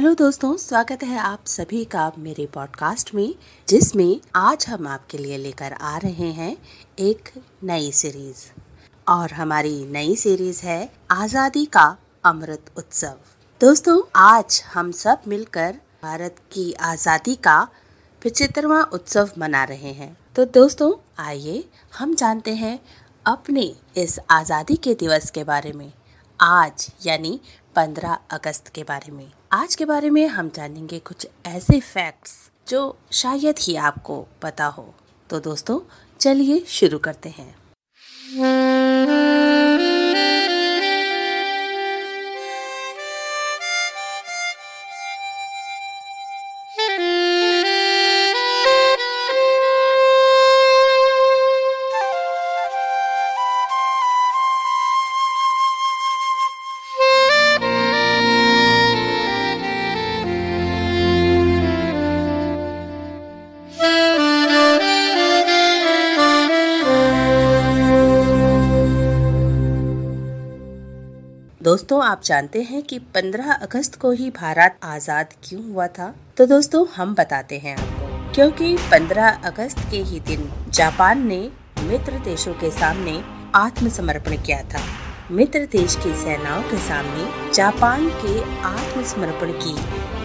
Hello दोस्तों, स्वागत है आप सभी का मेरे पॉडकास्ट में, जिसमें आज हम आपके लिए लेकर आ रहे हैं एक नई सीरीज़ और हमारी नई सीरीज़ है आज़ादी का अमृत उत्सव। दोस्तों, आज हम सब मिलकर भारत की आज़ादी का पिछहत्तरवा उत्सव मना रहे हैं। तो दोस्तों, आइए हम जानते हैं अपने इस आज़ादी के दिवस के बारे में। आज, यानी 15 अगस्त के बारे में। आज के बारे में हम जानेंगे कुछ ऐसे फैक्ट्स जो शायद ही आपको पता हो। तो दोस्तों, चलिए शुरू करते हैं। दोस्तों, आप जानते हैं कि 15 अगस्त को ही भारत आज़ाद क्यों हुआ था? तो दोस्तों, हम बताते हैं आपको। क्योंकि 15 अगस्त के ही दिन जापान ने मित्र देशों के सामने आत्मसमर्पण किया था। मित्र देश की सेनाओं के सामने जापान के आत्मसमर्पण की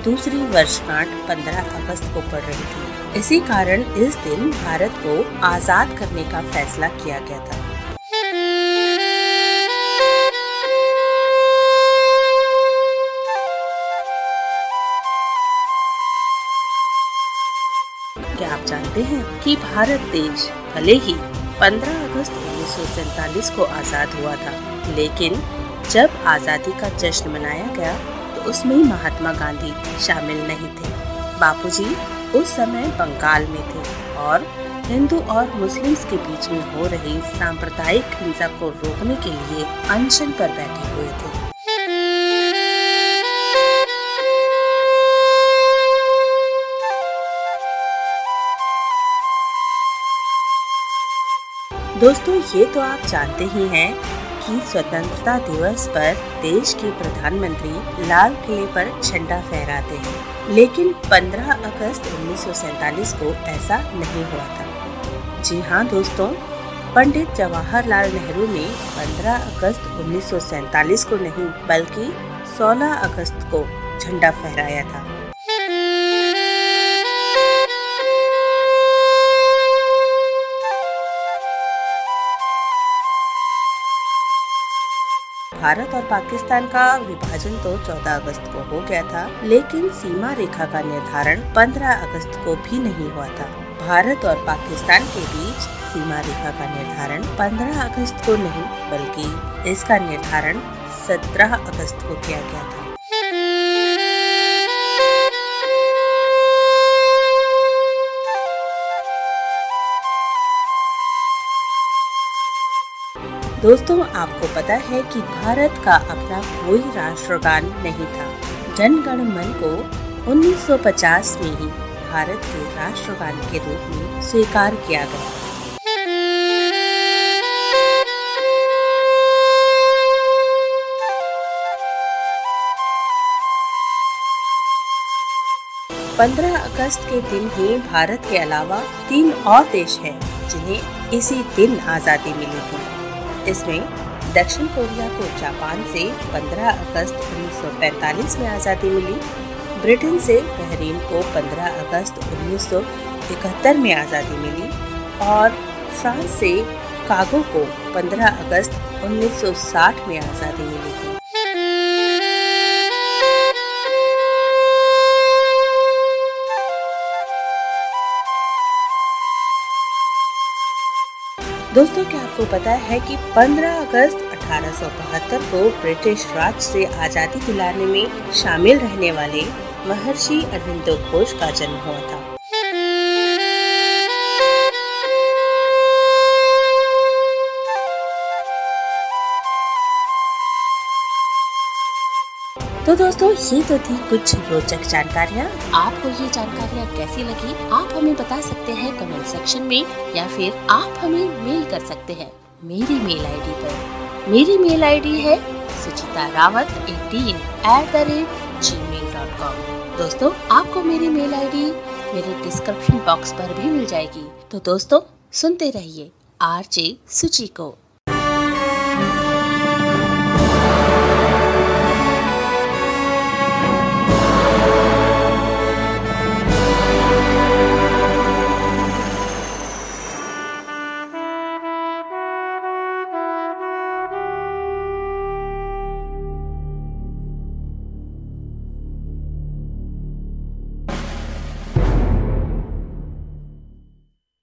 दूसरी वर्षगांठ 15 अगस्त को पड़ रही थी। इसी कारण इस दिन भारत को आज़ाद करने का फैसला किया गया था। कि भारत देश भले ही 15 अगस्त उन्नीस को आज़ाद हुआ था, लेकिन जब आज़ादी का जश्न मनाया गया तो उसमें महात्मा गांधी शामिल नहीं थे। बापूजी उस समय बंगाल में थे और हिंदू और मुस्लिम्स के बीच में हो रही सांप्रदायिक हिंसा को रोकने के लिए अनशन पर बैठे हुए थे। दोस्तों, ये तो आप जानते ही हैं कि स्वतंत्रता दिवस पर देश के प्रधानमंत्री लाल किले पर झंडा फहराते हैं। लेकिन 15 अगस्त उन्नीस को ऐसा नहीं हुआ था। जी हाँ दोस्तों, पंडित जवाहरलाल नेहरू ने 15 अगस्त उन्नीस को नहीं, बल्कि 16 अगस्त को झंडा फहराया था। भारत और पाकिस्तान का विभाजन तो 14 अगस्त को हो गया था, लेकिन सीमा रेखा का निर्धारण 15 अगस्त को भी नहीं हुआ था। भारत और पाकिस्तान के बीच सीमा रेखा का निर्धारण 15 अगस्त को नहीं, बल्कि इसका निर्धारण 17 अगस्त को किया गया था। दोस्तों, आपको पता है कि भारत का अपना कोई राष्ट्रगान नहीं था। जनगण मन को 1950 में ही भारत के राष्ट्रगान के रूप में स्वीकार किया गया। पंद्रह अगस्त के दिन ही भारत के अलावा तीन और देश हैं जिन्हें इसी दिन आज़ादी मिली थी। इसमें दक्षिण कोरिया को जापान से 15 अगस्त 1945 में आज़ादी मिली, ब्रिटेन से बहरीन को 15 अगस्त 1971 में आज़ादी मिली और फ्रांस से कागो को 15 अगस्त 1960 में आज़ादी मिली थी। दोस्तों, क्या आपको पता है कि 15 अगस्त अठारह सौ बहत्तर को ब्रिटिश राज से आज़ादी दिलाने में शामिल रहने वाले महर्षि अरविंदो घोष का जन्म हुआ था। तो दोस्तों, ये तो थी कुछ रोचक जानकारियाँ। आपको ये जानकारियाँ कैसी लगी, आप हमें बता सकते हैं कमेंट सेक्शन में, या फिर आप हमें मेल कर सकते हैं मेरी मेल आईडी पर। मेरी मेल आईडी है Suchita Rawat eighteen at the rate Gmail dot com दोस्तों, आपको मेरी मेल आईडी मेरे डिस्क्रिप्शन बॉक्स पर भी मिल जाएगी। तो दोस्तों, सुनते रहिए आर जे सुची को।